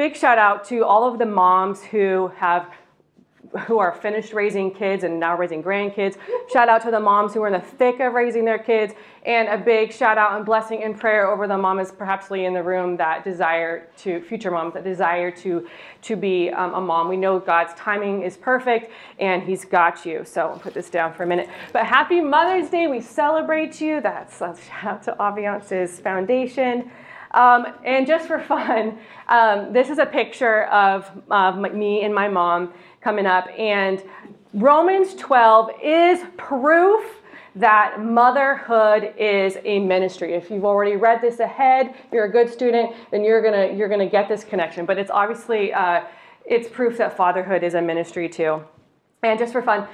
big shout out to all of the moms who have who are finished raising kids and now raising grandkids. Shout out to the moms who are in the thick of raising their kids, and a big shout out and blessing and prayer over the mamas, perhaps in the room, that desire to future moms that desire to to be um, a mom. We know God's timing is perfect, and He's got you. So I'll put this down for a minute. But happy Mother's Day! We celebrate you. That's, a shout out to Aviance's foundation. Um, and just for fun, um, this is a picture of uh, me and my mom coming up. And Romans 12 is proof that motherhood is a ministry. If you've already read this ahead, you're a good student, then you're gonna you're gonna get this connection. But it's obviously uh, it's proof that fatherhood is a ministry too. And just for fun,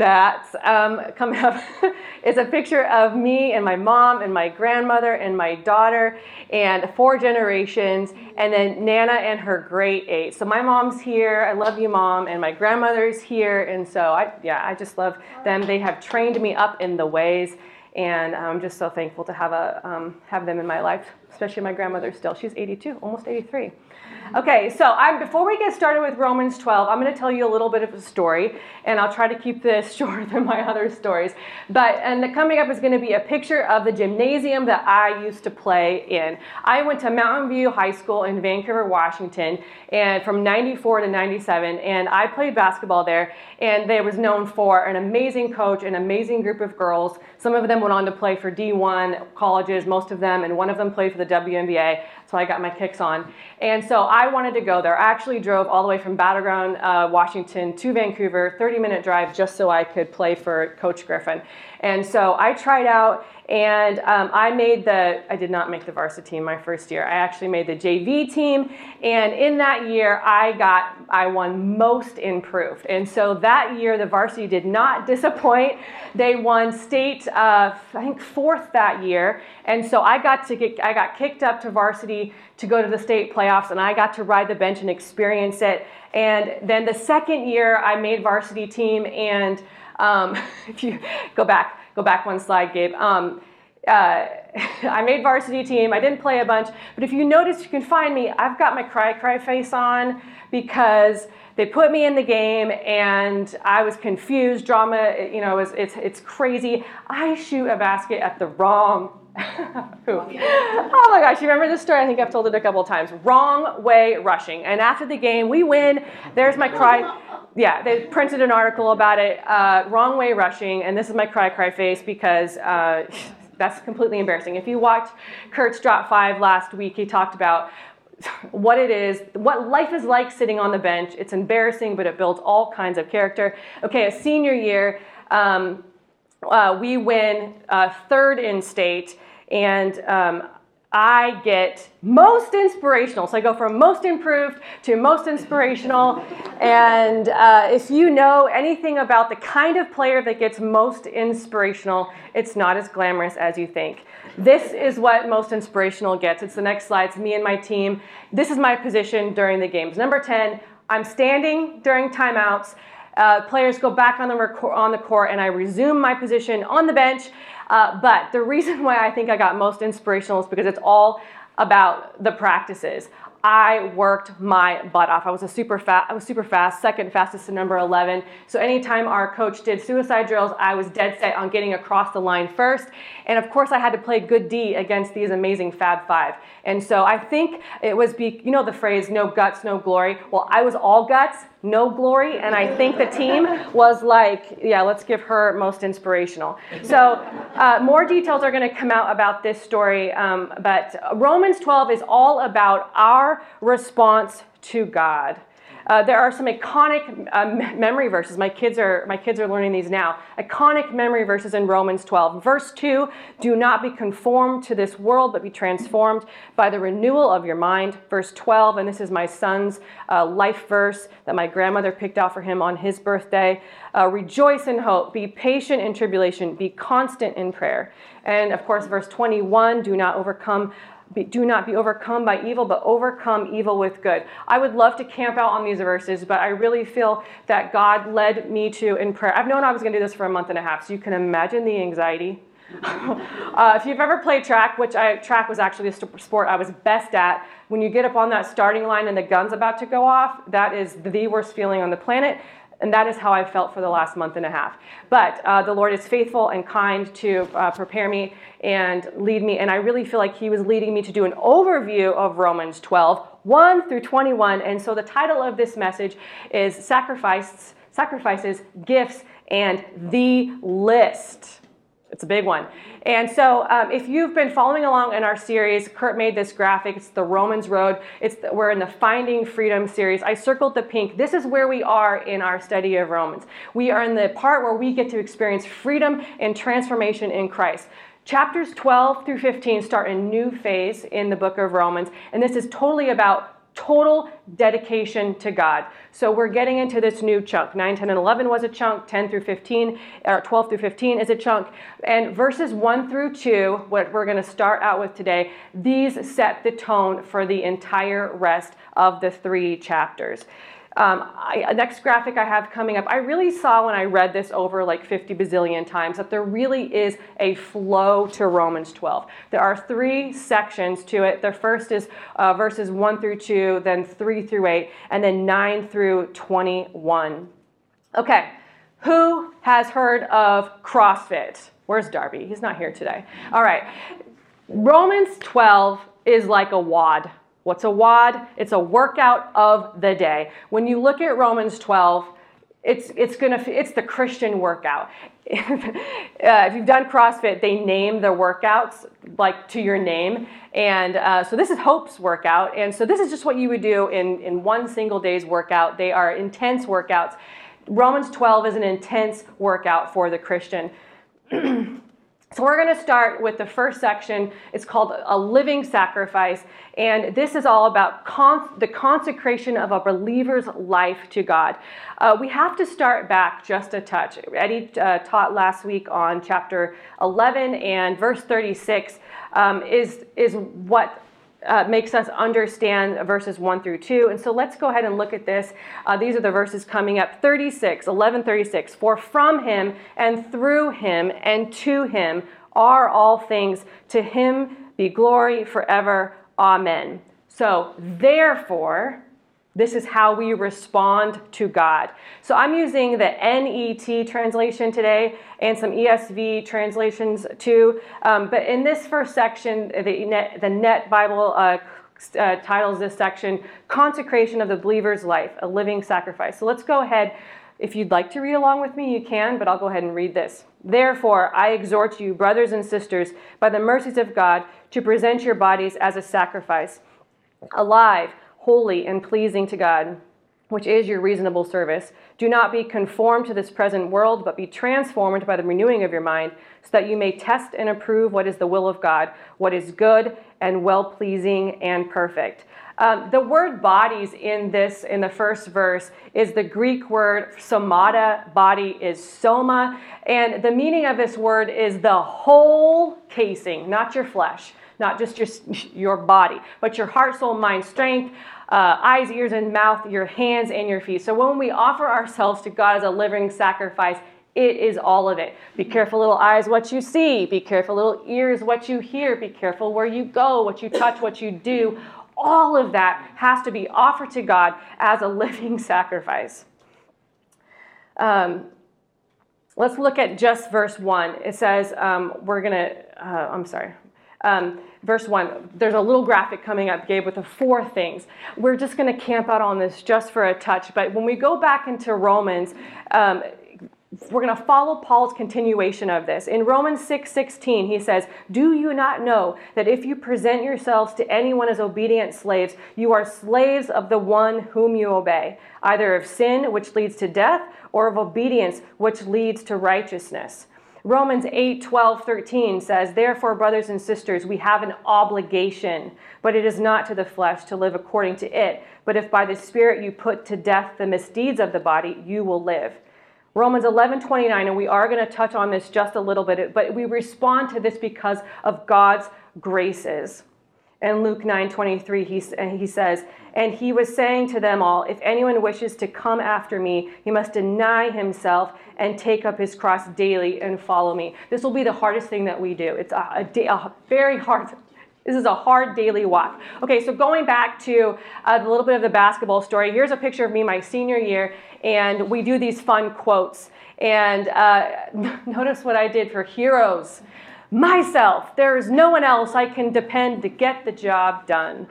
that's um, coming up is a picture of me and my mom and my grandmother and my daughter and four generations and then nana and her great eight. So my mom's here i love you mom and my grandmother's here and so i yeah i just love them. They have trained me up in the ways and i'm just so thankful to have a um, have them in my life especially my grandmother still. She's 82 almost 83 Okay, so I'm, before we get started with Romans 12, I'm going to tell you a little bit of a story, and I'll try to keep this shorter than my other stories. But and the, coming up is going to be a picture of the gymnasium that I used to play in. I went to Mountain View High School in Vancouver, Washington, and from 94 to 97, and I played basketball there. And they was known for an amazing coach, an amazing group of girls. Some of them went on to play for D1 colleges, most of them, and one of them played for the WNBA. So I got my kicks on. And so I wanted to go there. I actually drove all the way from Battle Ground, uh, Washington to Vancouver, 30 minute drive just so I could play for Coach Griffin. And so I tried out and um, I made the, I did not make the varsity team my first year. I actually made the JV team. And in that year, I got, I won most improved. And so that year, the varsity did not disappoint. They won state, uh, I think, fourth that year. And so I got to get, I got kicked up to varsity to go to the state playoffs, and I got to ride the bench and experience it. And then the second year, I made varsity team, and um, if you go back, go back one slide, Gabe. Um, uh, I made varsity team. I didn't play a bunch, but if you notice, you can find me. I've got my cry cry face on because they put me in the game and I was confused. Drama, you know, it's it's, it's crazy. I shoot a basket at the wrong. oh my gosh, you remember this story? I think I've told it a couple of times. Wrong way rushing. And after the game, we win. There's my cry yeah, they printed an article about it. Uh, wrong way rushing, and this is my cry cry face because uh, that's completely embarrassing. If you watched Kurt's Drop Five last week, he talked about what it is, what life is like sitting on the bench. It's embarrassing, but it builds all kinds of character. Okay, a senior year, um, uh, we win uh, third in state, and um, I get most inspirational. So I go from most improved to most inspirational. And uh, if you know anything about the kind of player that gets most inspirational, it's not as glamorous as you think. This is what most inspirational gets. It's the next slide. It's me and my team. This is my position during the games. Number 10, I'm standing during timeouts. Uh, players go back on the, rec- on the court, and I resume my position on the bench. Uh, but the reason why I think I got most inspirational is because it's all about the practices. I worked my butt off. I was a super fast, I was super fast, second fastest to number 11. So anytime our coach did suicide drills, I was dead set on getting across the line first. And of course, I had to play good D against these amazing Fab Five. And so I think it was, be, you know, the phrase "no guts, no glory." Well, I was all guts, no glory, and I think the team was like, yeah, let's give her most inspirational. So uh, more details are going to come out about this story, um, but Romans 12 is all about our response to God. Uh, there are some iconic uh, memory verses. My kids are my kids are learning these now. Iconic memory verses in Romans 12. Verse 2, do not be conformed to this world, but be transformed by the renewal of your mind. Verse 12, and this is my son's uh, life verse that my grandmother picked out for him on his birthday. Uh, rejoice in hope, be patient in tribulation, be constant in prayer. And of course, verse 21, do not overcome be, do not be overcome by evil, but overcome evil with good. I would love to camp out on these verses, but I really feel that God led me to in prayer. I've known I was going to do this for a month and a half, so you can imagine the anxiety uh, if you've ever played track, which I, track was actually a sport I was best at, when you get up on that starting line and the gun's about to go off, that is the worst feeling on the planet. And that is how I felt for the last month and a half. But uh, the Lord is faithful and kind to uh, prepare me and lead me. And I really feel like He was leading me to do an overview of Romans 12, 1 through 21. And so the title of this message is Sacrifices, Sacrifices Gifts, and the List. It's a big one. And so, um, if you've been following along in our series, Kurt made this graphic. It's the Romans Road. It's the, we're in the Finding Freedom series. I circled the pink. This is where we are in our study of Romans. We are in the part where we get to experience freedom and transformation in Christ. Chapters 12 through 15 start a new phase in the book of Romans, and this is totally about total dedication to God. So we're getting into this new chunk. 9, 10, and 11 was a chunk. 10 through 15, or 12 through 15 is a chunk. And verses 1 through 2, what we're going to start out with today, these set the tone for the entire rest of the three chapters. Um, I, next graphic I have coming up, I really saw when I read this over like 50 bazillion times that there really is a flow to Romans 12. There are three sections to it. The first is uh, verses 1 through 2, then 3 through 8, and then 9 through 21. Okay, who has heard of CrossFit? Where's Darby? He's not here today. All right. Romans 12 is like a WOD. What's a WOD? It's a workout of the day. When you look at Romans 12, it's it's gonna it's the Christian workout. uh, if you've done CrossFit, they name their workouts like to your name, and uh, so this is Hope's workout, and so this is just what you would do in in one single day's workout. They are intense workouts. Romans 12 is an intense workout for the Christian. So we're going to start with the first section. It's called a living sacrifice, and this is all about the consecration of a believer's life to God. Uh, we have to start back just a touch. Eddie uh, taught last week on chapter 11 and verse 36 um, is is what uh, makes us understand verses 1 through 2. And so let's go ahead and look at this. Uh, these are the verses coming up 36, 11, 36. For from him and through him and to him are all things. To him be glory forever. Amen. So, therefore, this is how we respond to God. So I'm using the NET translation today and some ESV translations too. Um, but in this first section, the Net, the Net Bible uh, uh, titles this section Consecration of the Believer's Life, a Living Sacrifice. So let's go ahead. If you'd like to read along with me, you can, but I'll go ahead and read this. Therefore, I exhort you, brothers and sisters, by the mercies of God, to present your bodies as a sacrifice, alive holy and pleasing to God, which is your reasonable service. Do not be conformed to this present world, but be transformed by the renewing of your mind, so that you may test and approve what is the will of God, what is good and well pleasing and perfect. Um, the word bodies in this, in the first verse, is the Greek word somata. Body is soma. And the meaning of this word is the whole casing, not your flesh not just your, your body, but your heart, soul, mind, strength, uh, eyes, ears, and mouth, your hands, and your feet. So when we offer ourselves to God as a living sacrifice, it is all of it. Be careful, little eyes, what you see. Be careful, little ears, what you hear. Be careful where you go, what you touch, what you do. All of that has to be offered to God as a living sacrifice. Um, let's look at just verse 1. It says, um, we're going to, uh, I'm sorry, um, verse 1, there's a little graphic coming up, Gabe, with the four things. We're just going to camp out on this just for a touch. But when we go back into Romans, um, we're going to follow Paul's continuation of this. In Romans 6 16, he says, Do you not know that if you present yourselves to anyone as obedient slaves, you are slaves of the one whom you obey, either of sin, which leads to death, or of obedience, which leads to righteousness? Romans 8, 12, 13 says, Therefore, brothers and sisters, we have an obligation, but it is not to the flesh to live according to it. But if by the Spirit you put to death the misdeeds of the body, you will live. Romans 11, 29, and we are going to touch on this just a little bit, but we respond to this because of God's graces. And Luke 9 23, he, he says, And he was saying to them all, If anyone wishes to come after me, he must deny himself and take up his cross daily and follow me. This will be the hardest thing that we do. It's a, a, a very hard this is a hard daily walk. Okay, so going back to uh, a little bit of the basketball story, here's a picture of me my senior year, and we do these fun quotes. And uh, notice what I did for heroes myself. There is no one else I can depend to get the job done.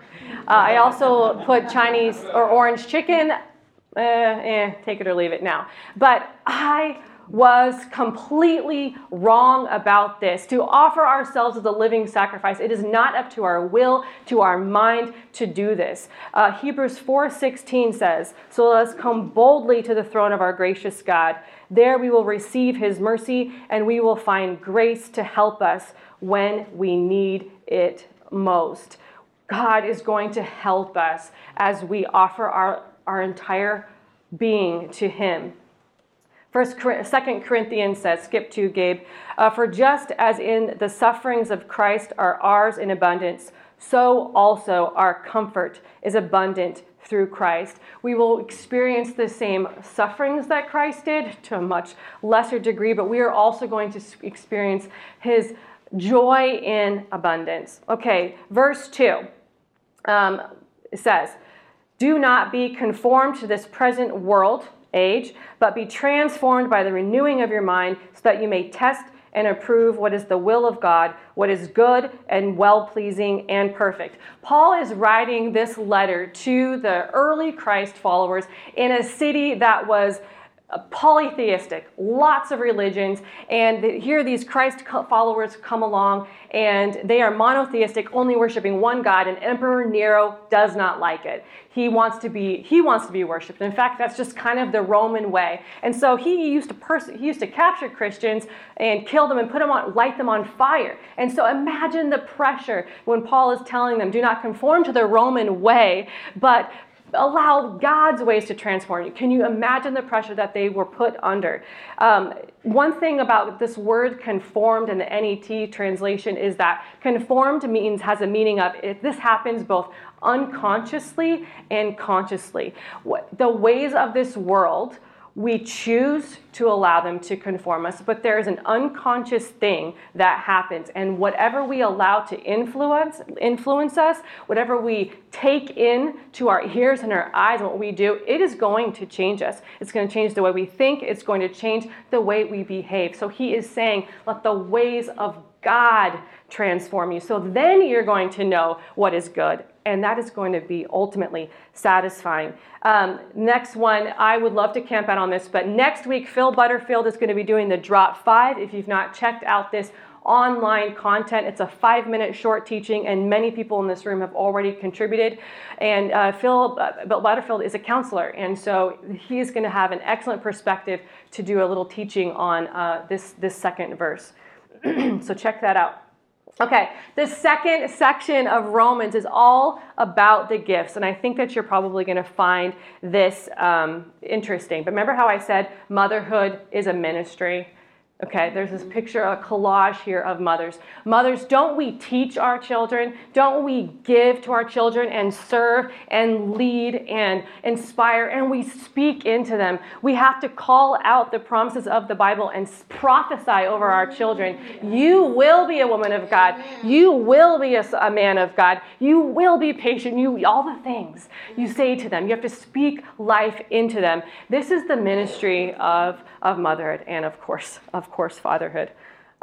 Uh, I also put Chinese or orange chicken. Eh, eh, take it or leave it now. But I was completely wrong about this. To offer ourselves as a living sacrifice, it is not up to our will, to our mind to do this. Uh, Hebrews 4:16 says, "So let us come boldly to the throne of our gracious God. There we will receive His mercy, and we will find grace to help us when we need it most." God is going to help us as we offer our, our entire being to Him. First, Second Corinthians says, skip to Gabe, uh, for just as in the sufferings of Christ are ours in abundance, so also our comfort is abundant through Christ. We will experience the same sufferings that Christ did to a much lesser degree, but we are also going to experience his joy in abundance. Okay, verse 2 um, says, Do not be conformed to this present world age, but be transformed by the renewing of your mind, so that you may test and approve what is the will of God, what is good and well pleasing and perfect. Paul is writing this letter to the early Christ followers in a city that was polytheistic, lots of religions, and here these Christ followers come along and they are monotheistic, only worshiping one God, and Emperor Nero does not like it. He wants to be he wants to be worshipped. In fact, that's just kind of the Roman way. And so he used to pers- he used to capture Christians and kill them and put them on light them on fire. And so imagine the pressure when Paul is telling them, do not conform to the Roman way, but allow God's ways to transform you. Can you imagine the pressure that they were put under? Um, one thing about this word conformed in the NET translation is that conformed means has a meaning of if this happens both unconsciously and consciously. What, the ways of this world we choose to allow them to conform us, but there is an unconscious thing that happens. And whatever we allow to influence, influence us, whatever we take in to our ears and our eyes and what we do, it is going to change us. It's going to change the way we think, it's going to change the way we behave. So he is saying, let the ways of God transform you. So then you're going to know what is good and that is going to be ultimately satisfying. Um, next one, I would love to camp out on this, but next week, Phil Butterfield is going to be doing the Drop 5. If you've not checked out this online content. It's a five minute short teaching, and many people in this room have already contributed. And uh, Phil uh, Butterfield is a counselor, and so he's going to have an excellent perspective to do a little teaching on uh, this, this second verse. so check that out. Okay, the second section of Romans is all about the gifts, and I think that you're probably going to find this um, interesting. But remember how I said motherhood is a ministry? Okay, there's this picture, a collage here of mothers. Mothers, don't we teach our children? Don't we give to our children and serve and lead and inspire and we speak into them? We have to call out the promises of the Bible and prophesy over our children. You will be a woman of God. You will be a, a man of God. You will be patient. You all the things you say to them. You have to speak life into them. This is the ministry of, of motherhood and of course of course, fatherhood.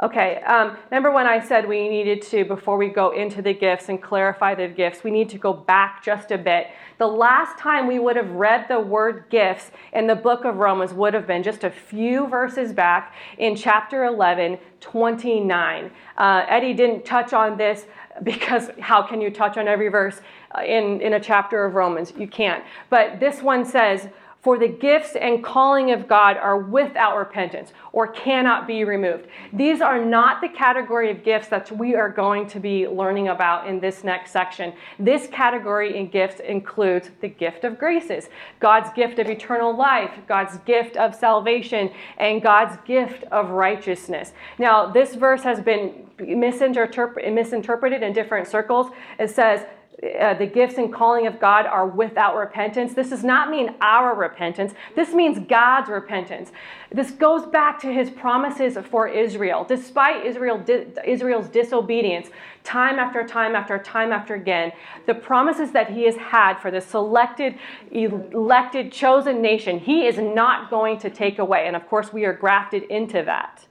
Okay, um, remember when I said we needed to, before we go into the gifts and clarify the gifts, we need to go back just a bit. The last time we would have read the word gifts in the book of Romans would have been just a few verses back in chapter 11, 29. Uh, Eddie didn't touch on this because how can you touch on every verse uh, in, in a chapter of Romans? You can't. But this one says, For the gifts and calling of God are without repentance or cannot be removed. These are not the category of gifts that we are going to be learning about in this next section. This category in gifts includes the gift of graces, God's gift of eternal life, God's gift of salvation, and God's gift of righteousness. Now, this verse has been misinterpreted in different circles. It says, uh, the gifts and calling of God are without repentance. This does not mean our repentance. This means God's repentance. This goes back to his promises for Israel. Despite Israel, Israel's disobedience, time after time after time after again, the promises that he has had for the selected, elected, chosen nation, he is not going to take away. And of course, we are grafted into that.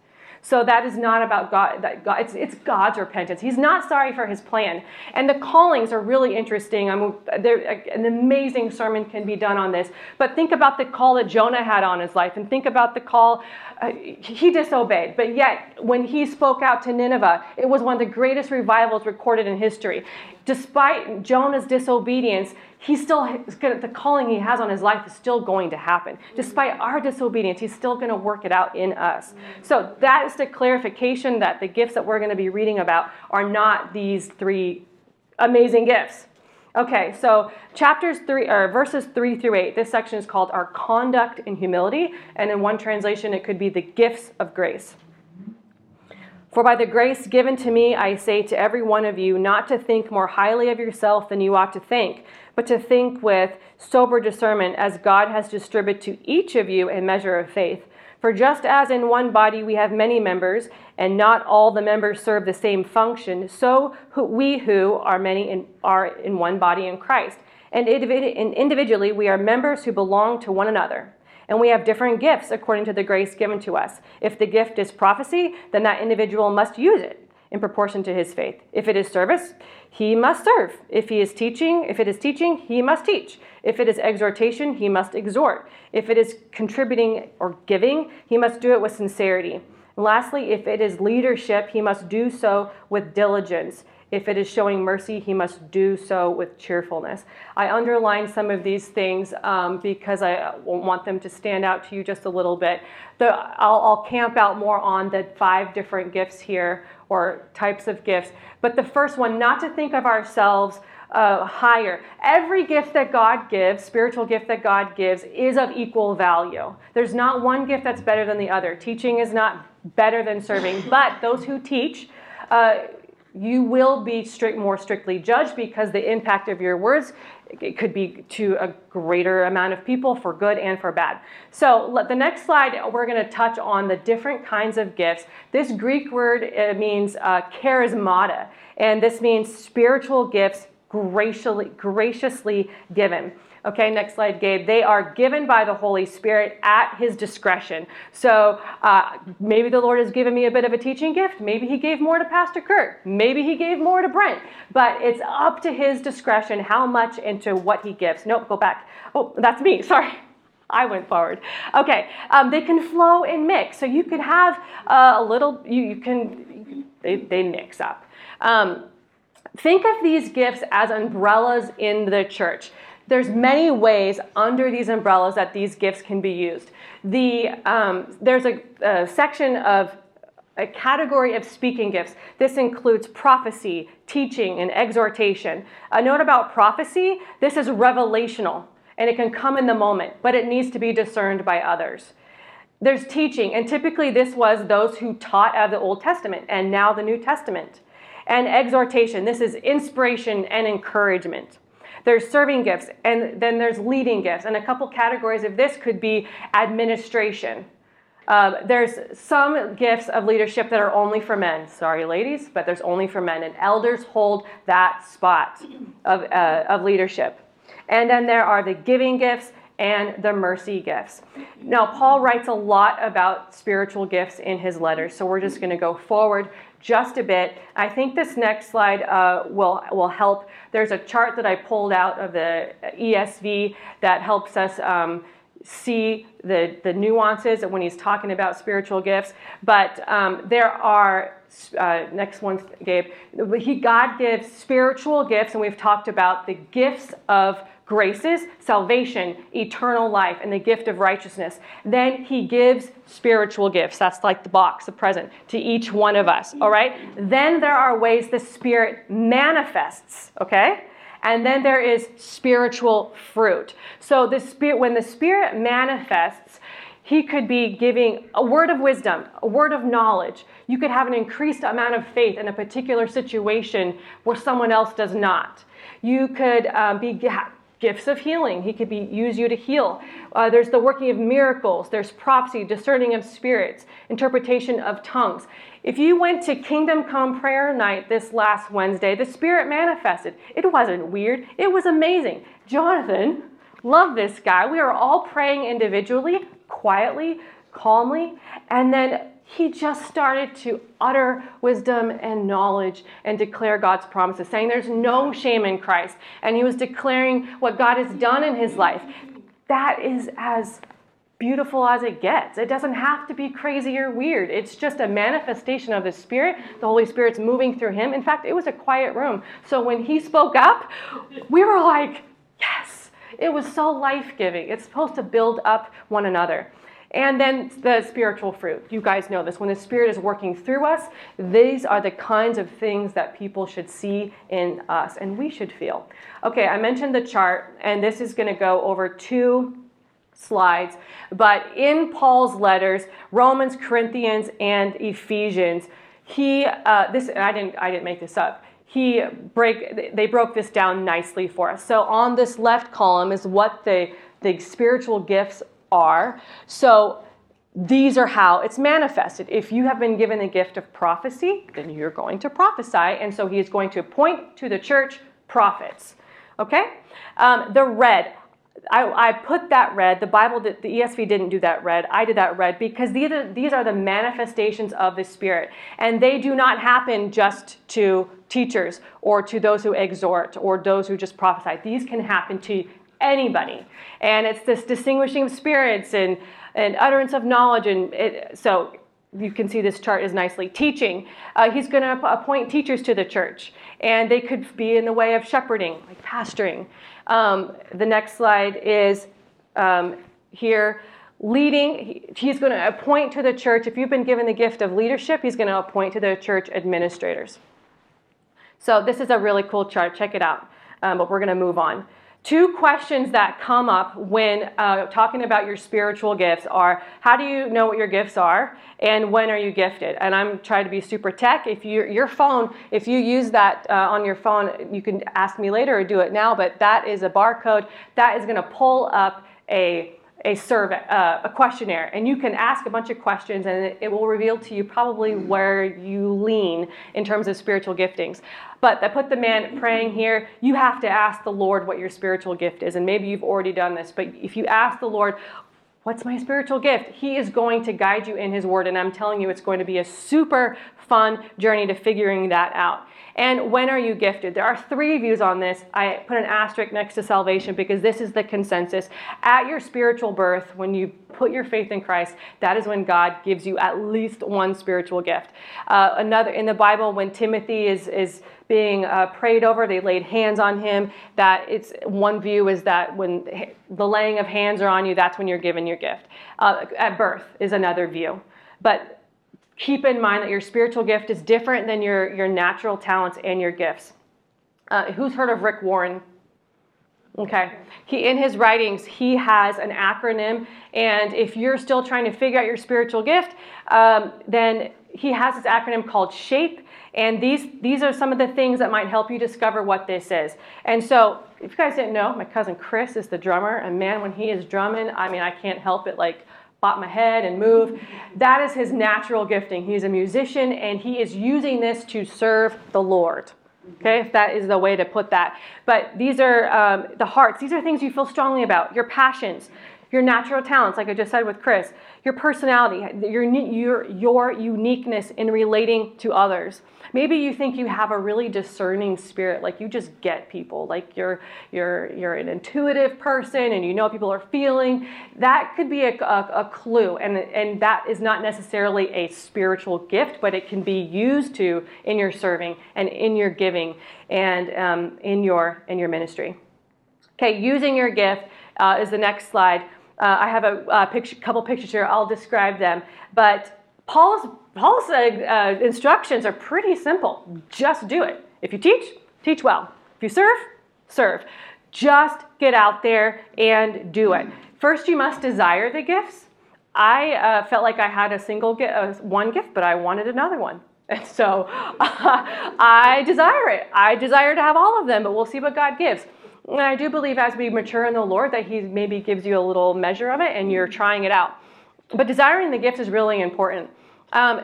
So that is not about God. That God it's, it's God's repentance. He's not sorry for his plan. And the callings are really interesting. I'm, an amazing sermon can be done on this. But think about the call that Jonah had on his life, and think about the call uh, he disobeyed. But yet, when he spoke out to Nineveh, it was one of the greatest revivals recorded in history. Despite Jonah's disobedience, he's still the calling he has on his life is still going to happen. Despite our disobedience, he's still going to work it out in us. So that is the clarification that the gifts that we're going to be reading about are not these three amazing gifts. Okay, so chapters three or verses three through eight. This section is called "Our Conduct in Humility," and in one translation, it could be the gifts of grace. For by the grace given to me, I say to every one of you, not to think more highly of yourself than you ought to think, but to think with sober discernment, as God has distributed to each of you a measure of faith. For just as in one body we have many members, and not all the members serve the same function, so we who are many in, are in one body in Christ. And individually we are members who belong to one another. And we have different gifts according to the grace given to us. If the gift is prophecy, then that individual must use it in proportion to his faith. If it is service, he must serve. If he is teaching, if it is teaching, he must teach. If it is exhortation, he must exhort. If it is contributing or giving, he must do it with sincerity. And lastly, if it is leadership, he must do so with diligence. If it is showing mercy, he must do so with cheerfulness. I underline some of these things um, because I want them to stand out to you just a little bit. The, I'll, I'll camp out more on the five different gifts here or types of gifts. But the first one, not to think of ourselves uh, higher. Every gift that God gives, spiritual gift that God gives, is of equal value. There's not one gift that's better than the other. Teaching is not better than serving, but those who teach, uh, you will be strict, more strictly judged because the impact of your words it could be to a greater amount of people for good and for bad. So the next slide, we're going to touch on the different kinds of gifts. This Greek word means uh, charismata, and this means spiritual gifts graciously, graciously given. Okay, next slide, Gabe. They are given by the Holy Spirit at His discretion. So uh, maybe the Lord has given me a bit of a teaching gift. Maybe He gave more to Pastor Kurt. Maybe He gave more to Brent. But it's up to His discretion how much into what He gives. Nope, go back. Oh, that's me. Sorry. I went forward. Okay, um, they can flow and mix. So you could have uh, a little, you, you can, they, they mix up. Um, think of these gifts as umbrellas in the church there's many ways under these umbrellas that these gifts can be used. The, um, there's a, a section of a category of speaking gifts. This includes prophecy, teaching, and exhortation. A note about prophecy this is revelational and it can come in the moment, but it needs to be discerned by others. There's teaching, and typically this was those who taught of the Old Testament and now the New Testament. And exhortation this is inspiration and encouragement. There's serving gifts, and then there's leading gifts. And a couple categories of this could be administration. Um, there's some gifts of leadership that are only for men. Sorry, ladies, but there's only for men. And elders hold that spot of, uh, of leadership. And then there are the giving gifts and the mercy gifts. Now, Paul writes a lot about spiritual gifts in his letters, so we're just going to go forward just a bit. I think this next slide uh, will, will help. There's a chart that I pulled out of the ESV that helps us um, see the, the nuances when he's talking about spiritual gifts. But um, there are, uh, next one, Gabe, he, God gives spiritual gifts, and we've talked about the gifts of graces, salvation, eternal life, and the gift of righteousness. Then he gives spiritual gifts. That's like the box, the present, to each one of us. All right? Then there are ways the Spirit manifests, okay? And then there is spiritual fruit. So the spirit when the spirit manifests, he could be giving a word of wisdom, a word of knowledge. You could have an increased amount of faith in a particular situation where someone else does not. You could um, be gifts of healing. He could be use you to heal. Uh, there's the working of miracles. There's prophecy, discerning of spirits, interpretation of tongues. If you went to Kingdom Come prayer night this last Wednesday, the Spirit manifested. It wasn't weird. It was amazing. Jonathan, love this guy. We are all praying individually, quietly, calmly, and then he just started to utter wisdom and knowledge and declare God's promises, saying there's no shame in Christ. And he was declaring what God has done in his life. That is as beautiful as it gets. It doesn't have to be crazy or weird. It's just a manifestation of the Spirit. The Holy Spirit's moving through him. In fact, it was a quiet room. So when he spoke up, we were like, yes. It was so life giving. It's supposed to build up one another. And then the spiritual fruit. You guys know this. When the Spirit is working through us, these are the kinds of things that people should see in us and we should feel. Okay, I mentioned the chart, and this is going to go over two slides. But in Paul's letters, Romans, Corinthians, and Ephesians, he uh, this I didn't I didn't make this up. He break they broke this down nicely for us. So on this left column is what the the spiritual gifts are. So these are how it's manifested. If you have been given the gift of prophecy, then you're going to prophesy. And so he is going to appoint to the church prophets. Okay? Um, the red. I, I, put that red. The Bible, did, the ESV didn't do that red. I did that red because these are, these are the manifestations of the Spirit. And they do not happen just to teachers or to those who exhort or those who just prophesy. These can happen to anybody. And it's this distinguishing of spirits and, and utterance of knowledge. And it, so you can see this chart is nicely teaching. Uh, he's going to appoint teachers to the church, and they could be in the way of shepherding, like pastoring. Um, the next slide is um, here leading. He's going to appoint to the church, if you've been given the gift of leadership, he's going to appoint to the church administrators. So this is a really cool chart. Check it out. Um, but we're going to move on. Two questions that come up when uh, talking about your spiritual gifts are how do you know what your gifts are and when are you gifted? And I'm trying to be super tech. If you your phone, if you use that uh, on your phone, you can ask me later or do it now, but that is a barcode that is going to pull up a a survey, uh, a questionnaire, and you can ask a bunch of questions, and it, will reveal to you probably where you lean in terms of spiritual giftings. But I put the man praying here. You have to ask the Lord what your spiritual gift is, and maybe you've already done this. But if you ask the Lord, What's my spiritual gift? He is going to guide you in His Word, and I'm telling you, it's going to be a super fun journey to figuring that out. And when are you gifted? There are three views on this. I put an asterisk next to salvation because this is the consensus. At your spiritual birth, when you put your faith in Christ, that is when God gives you at least one spiritual gift. Uh, another in the Bible, when Timothy is is being uh, prayed over, they laid hands on him. That it's one view is that when the laying of hands are on you, that's when you're given your gift. Uh, at birth is another view, but keep in mind that your spiritual gift is different than your, your natural talents and your gifts. Uh, who's heard of Rick Warren? Okay. He, in his writings, he has an acronym, and if you're still trying to figure out your spiritual gift, um, then he has this acronym called SHAPE, and these, these are some of the things that might help you discover what this is. And so, if you guys didn't know, my cousin Chris is the drummer, and man, when he is drumming, I mean, I can't help it. Like, bop my head and move. That is his natural gifting. He's a musician and he is using this to serve the Lord. Okay, if that is the way to put that. But these are um, the hearts. These are things you feel strongly about. Your passions, your natural talents, like I just said with Chris, your personality, your, your, your uniqueness in relating to others. Maybe you think you have a really discerning spirit, like you just get people, like you're, you're, you're an intuitive person and you know people are feeling. That could be a, a, a clue, and, and that is not necessarily a spiritual gift, but it can be used to in your serving and in your giving and um, in, your, in your ministry. Okay, using your gift uh, is the next slide. Uh, I have a, a picture, couple pictures here. I'll describe them. But Paul's, Paul's uh, uh, instructions are pretty simple. Just do it. If you teach, teach well. If you serve, serve. Just get out there and do it. First, you must desire the gifts. I uh, felt like I had a single gift, uh, one gift, but I wanted another one. And so I desire it. I desire to have all of them, but we'll see what God gives. And I do believe as we mature in the Lord that He maybe gives you a little measure of it and you're trying it out. But desiring the gift is really important. Um,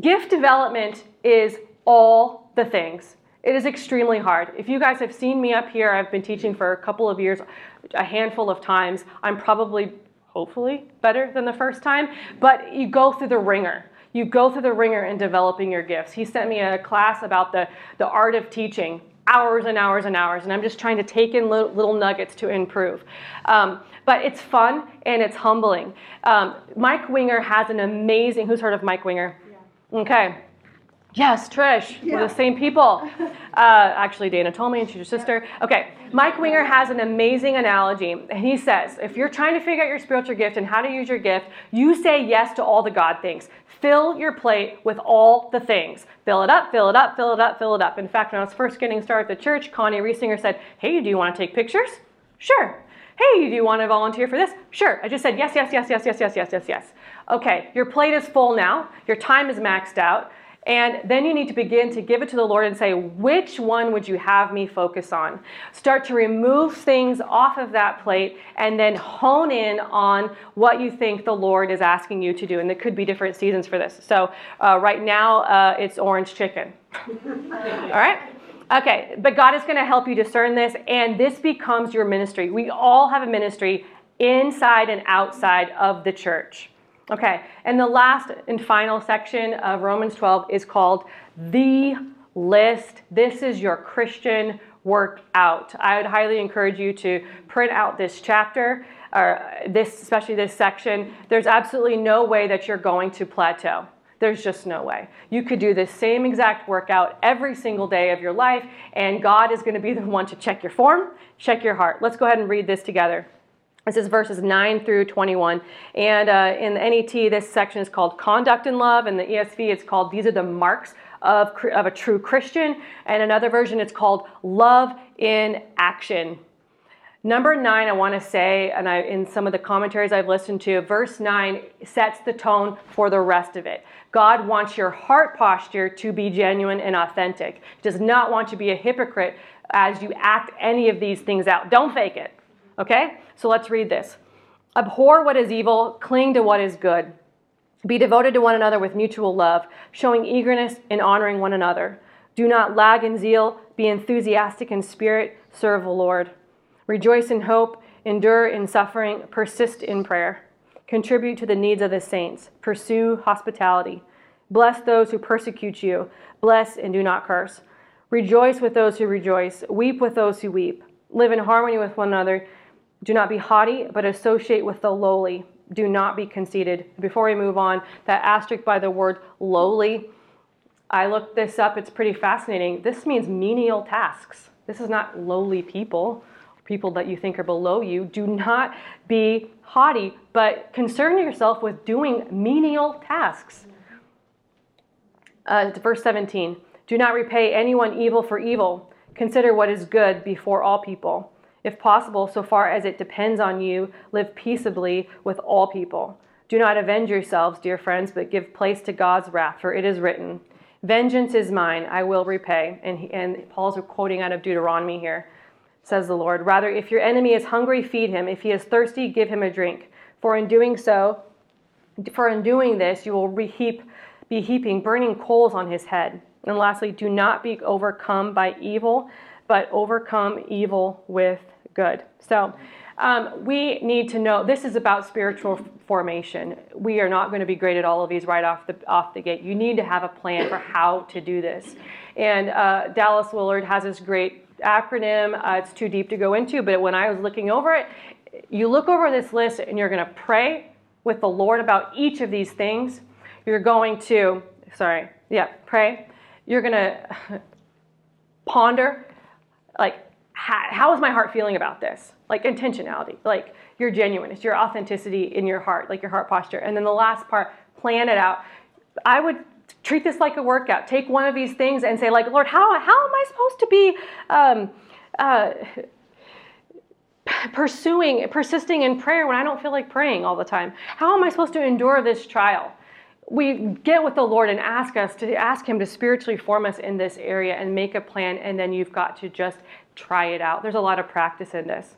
gift development is all the things. It is extremely hard. If you guys have seen me up here, I've been teaching for a couple of years, a handful of times. I'm probably, hopefully, better than the first time, but you go through the wringer you go through the wringer in developing your gifts. He sent me a class about the, the art of teaching, hours and hours and hours, and I'm just trying to take in little, little nuggets to improve. Um, but it's fun and it's humbling. Um, Mike Winger has an amazing, who's heard of Mike Winger? Yeah. Okay. Yes, Trish. Yeah. We're the same people. Uh, actually, Dana told me, and she's your sister. Okay, Mike Winger has an amazing analogy, and he says if you're trying to figure out your spiritual gift and how to use your gift, you say yes to all the God things. Fill your plate with all the things. Fill it up, fill it up, fill it up, fill it up. In fact, when I was first getting started at the church, Connie Riesinger said, Hey, do you want to take pictures? Sure. Hey, do you want to volunteer for this? Sure. I just said yes, yes, yes, yes, yes, yes, yes, yes, yes. Okay, your plate is full now. Your time is maxed out. And then you need to begin to give it to the Lord and say, which one would you have me focus on? Start to remove things off of that plate and then hone in on what you think the Lord is asking you to do. And there could be different seasons for this. So uh, right now, uh, it's orange chicken. All right? Okay, but God is going to help you discern this, and this becomes your ministry. We all have a ministry inside and outside of the church. Okay, and the last and final section of Romans 12 is called the list. This is your Christian workout. I would highly encourage you to print out this chapter or this especially this section. There's absolutely no way that you're going to plateau. There's just no way. You could do the same exact workout every single day of your life, and God is going to be the one to check your form, check your heart. Let's go ahead and read this together. This is verses 9 through 21. And uh, in the NET, this section is called Conduct in Love. In the ESV, it's called These are the Marks of, of a True Christian. And another version, it's called Love in Action. Number nine, I want to say, and I, in some of the commentaries I've listened to, verse nine sets the tone for the rest of it. God wants your heart posture to be genuine and authentic. He does not want you to be a hypocrite as you act any of these things out. Don't fake it. Okay? So let's read this. Abhor what is evil, cling to what is good. Be devoted to one another with mutual love, showing eagerness in honoring one another. Do not lag in zeal, be enthusiastic in spirit, serve the Lord. Rejoice in hope, endure in suffering, persist in prayer. Contribute to the needs of the saints, pursue hospitality. Bless those who persecute you, bless and do not curse. Rejoice with those who rejoice, weep with those who weep. Live in harmony with one another do not be haughty, but associate with the lowly. Do not be conceited. Before we move on, that asterisk by the word lowly, I looked this up. It's pretty fascinating. This means menial tasks. This is not lowly people, people that you think are below you. Do not be haughty, but concern yourself with doing menial tasks. Uh, verse 17 Do not repay anyone evil for evil. Consider what is good before all people. If possible, so far as it depends on you, live peaceably with all people. Do not avenge yourselves, dear friends, but give place to God's wrath, for it is written, Vengeance is mine, I will repay. And, he, and Paul's quoting out of Deuteronomy here, says the Lord. Rather, if your enemy is hungry, feed him. If he is thirsty, give him a drink. For in doing so, for in doing this, you will heap, be heaping burning coals on his head. And lastly, do not be overcome by evil, but overcome evil with good. So um, we need to know this is about spiritual formation. We are not going to be great at all of these right off the off the gate. You need to have a plan for how to do this. And uh, Dallas Willard has this great acronym. Uh, it's too deep to go into, but when I was looking over it, you look over this list and you're going to pray with the Lord about each of these things. You're going to, sorry, yeah, pray. You're going to ponder, like how, how is my heart feeling about this? Like intentionality, like your genuineness, your authenticity in your heart, like your heart posture. And then the last part, plan it out. I would treat this like a workout. Take one of these things and say, like, Lord, how, how am I supposed to be um, uh, pursuing, persisting in prayer when I don't feel like praying all the time? How am I supposed to endure this trial? We get with the Lord and ask us to ask Him to spiritually form us in this area and make a plan, and then you've got to just try it out. There's a lot of practice in this.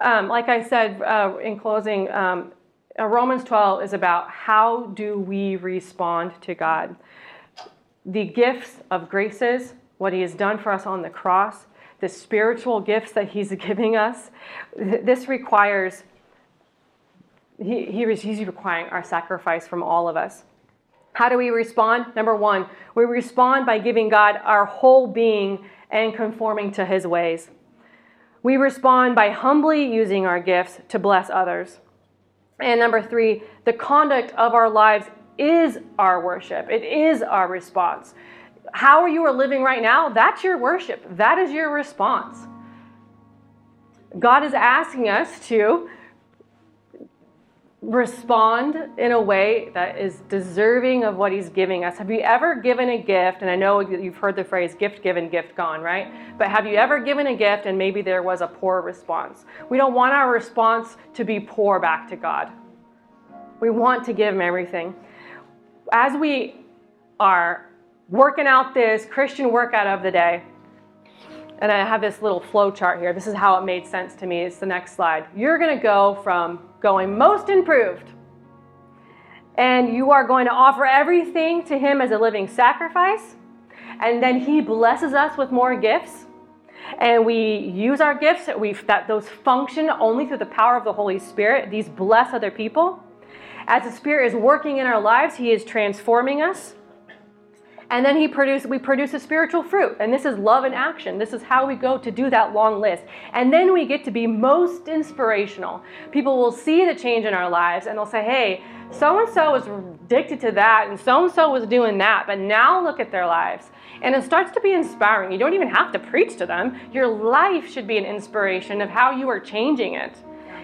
Um, like I said uh, in closing, um, uh, Romans 12 is about how do we respond to God. The gifts of graces, what He has done for us on the cross, the spiritual gifts that He's giving us, this requires, he, he, He's requiring our sacrifice from all of us. How do we respond? Number one, we respond by giving God our whole being and conforming to his ways. We respond by humbly using our gifts to bless others. And number three, the conduct of our lives is our worship, it is our response. How are you are living right now, that's your worship, that is your response. God is asking us to respond in a way that is deserving of what he's giving us. Have you ever given a gift? And I know you've heard the phrase gift given, gift gone, right? But have you ever given a gift and maybe there was a poor response? We don't want our response to be poor back to God. We want to give him everything. As we are working out this Christian workout of the day, and I have this little flow chart here. This is how it made sense to me. It's the next slide. You're going to go from going most improved, and you are going to offer everything to Him as a living sacrifice, and then He blesses us with more gifts. And we use our gifts we, that those function only through the power of the Holy Spirit. These bless other people. As the Spirit is working in our lives, He is transforming us. And then he produce, we produce a spiritual fruit. And this is love in action. This is how we go to do that long list. And then we get to be most inspirational. People will see the change in our lives and they'll say, hey, so and so was addicted to that, and so and so was doing that, but now look at their lives. And it starts to be inspiring. You don't even have to preach to them. Your life should be an inspiration of how you are changing it.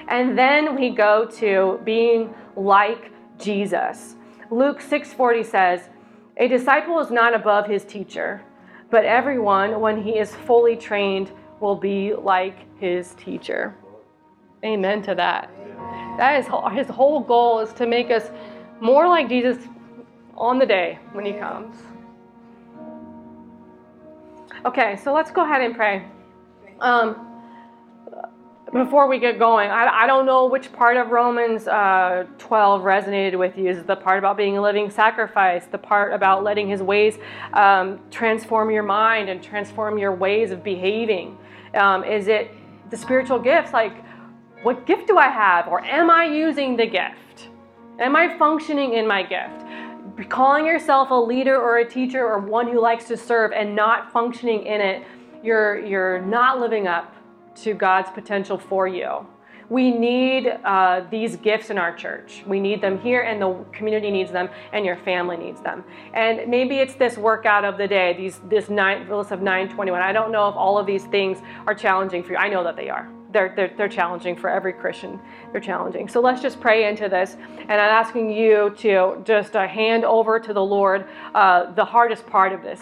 And then we go to being like Jesus. Luke 6:40 says, a disciple is not above his teacher, but everyone, when he is fully trained, will be like his teacher. Amen to that. That is his whole goal is to make us more like Jesus on the day when he comes. Okay, so let's go ahead and pray. Um, before we get going, I, I don't know which part of Romans uh, 12 resonated with you. Is it the part about being a living sacrifice, the part about letting his ways um, transform your mind and transform your ways of behaving? Um, is it the spiritual gifts? Like, what gift do I have? Or am I using the gift? Am I functioning in my gift? Calling yourself a leader or a teacher or one who likes to serve and not functioning in it, you're, you're not living up to God's potential for you. We need uh, these gifts in our church. We need them here, and the community needs them, and your family needs them. And maybe it's this workout of the day, these this nine list of 921. I don't know if all of these things are challenging for you. I know that they are. They're, they're, they're challenging for every Christian. They're challenging. So let's just pray into this. And I'm asking you to just uh, hand over to the Lord uh, the hardest part of this.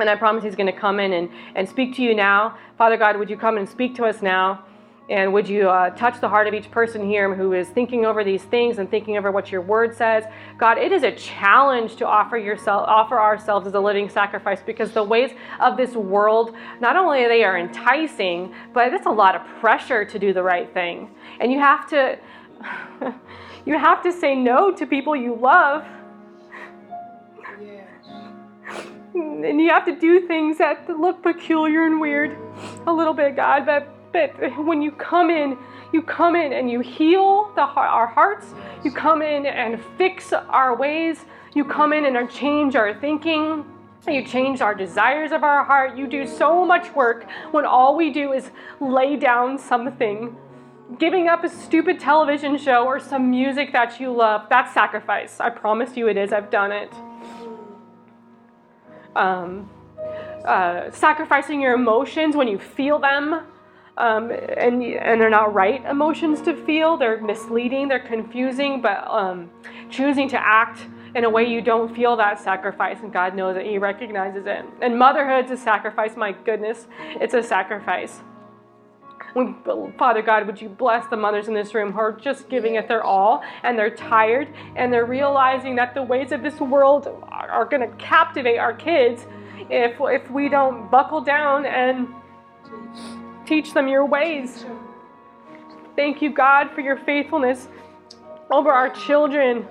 And I promise He's going to come in and, and speak to you now. Father God, would you come and speak to us now? And would you uh, touch the heart of each person here who is thinking over these things and thinking over what your word says? God, it is a challenge to offer yourself, offer ourselves as a living sacrifice because the ways of this world, not only they are enticing, but it's a lot of pressure to do the right thing. And you have to, you have to say no to people you love and you have to do things that look peculiar and weird a little bit, God. But but when you come in, you come in and you heal the, our hearts. You come in and fix our ways. You come in and change our thinking. You change our desires of our heart. You do so much work when all we do is lay down something. Giving up a stupid television show or some music that you love, that's sacrifice. I promise you it is. I've done it. Um, uh, sacrificing your emotions when you feel them. Um, and, and they're not right emotions to feel. They're misleading, they're confusing, but um, choosing to act in a way you don't feel that sacrifice, and God knows it, He recognizes it. And motherhood's a sacrifice, my goodness, it's a sacrifice. Father God, would you bless the mothers in this room who are just giving it their all and they're tired and they're realizing that the ways of this world are, are going to captivate our kids if, if we don't buckle down and teach them your ways. Thank you, God, for your faithfulness over our children.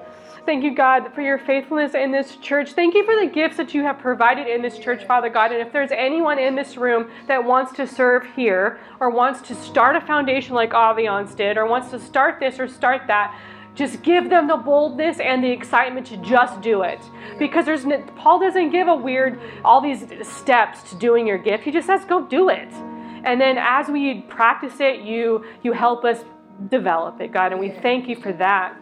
Thank you, God, for your faithfulness in this church. Thank you for the gifts that you have provided in this church, Father God. And if there's anyone in this room that wants to serve here, or wants to start a foundation like Aviance did, or wants to start this or start that, just give them the boldness and the excitement to just do it. Because there's Paul doesn't give a weird all these steps to doing your gift. He just says, go do it. And then as we practice it, you you help us develop it, God, and we thank you for that.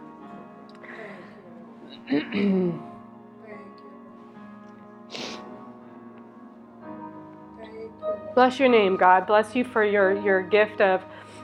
Bless your name, God. Bless you for your, your gift of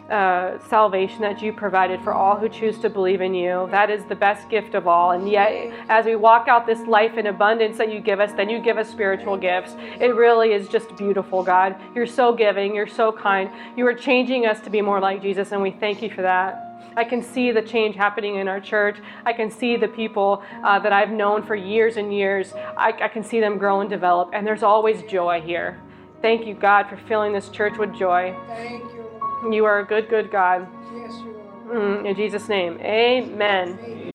uh, salvation that you provided for all who choose to believe in you. That is the best gift of all. And yet, as we walk out this life in abundance that you give us, then you give us spiritual gifts. It really is just beautiful, God. You're so giving, you're so kind. You are changing us to be more like Jesus, and we thank you for that. I can see the change happening in our church. I can see the people uh, that I've known for years and years. I, I can see them grow and develop, and there's always joy here. Thank you, God, for filling this church with joy. Thank you. You are a good, good God. Yes, you are. Mm, in Jesus' name, amen.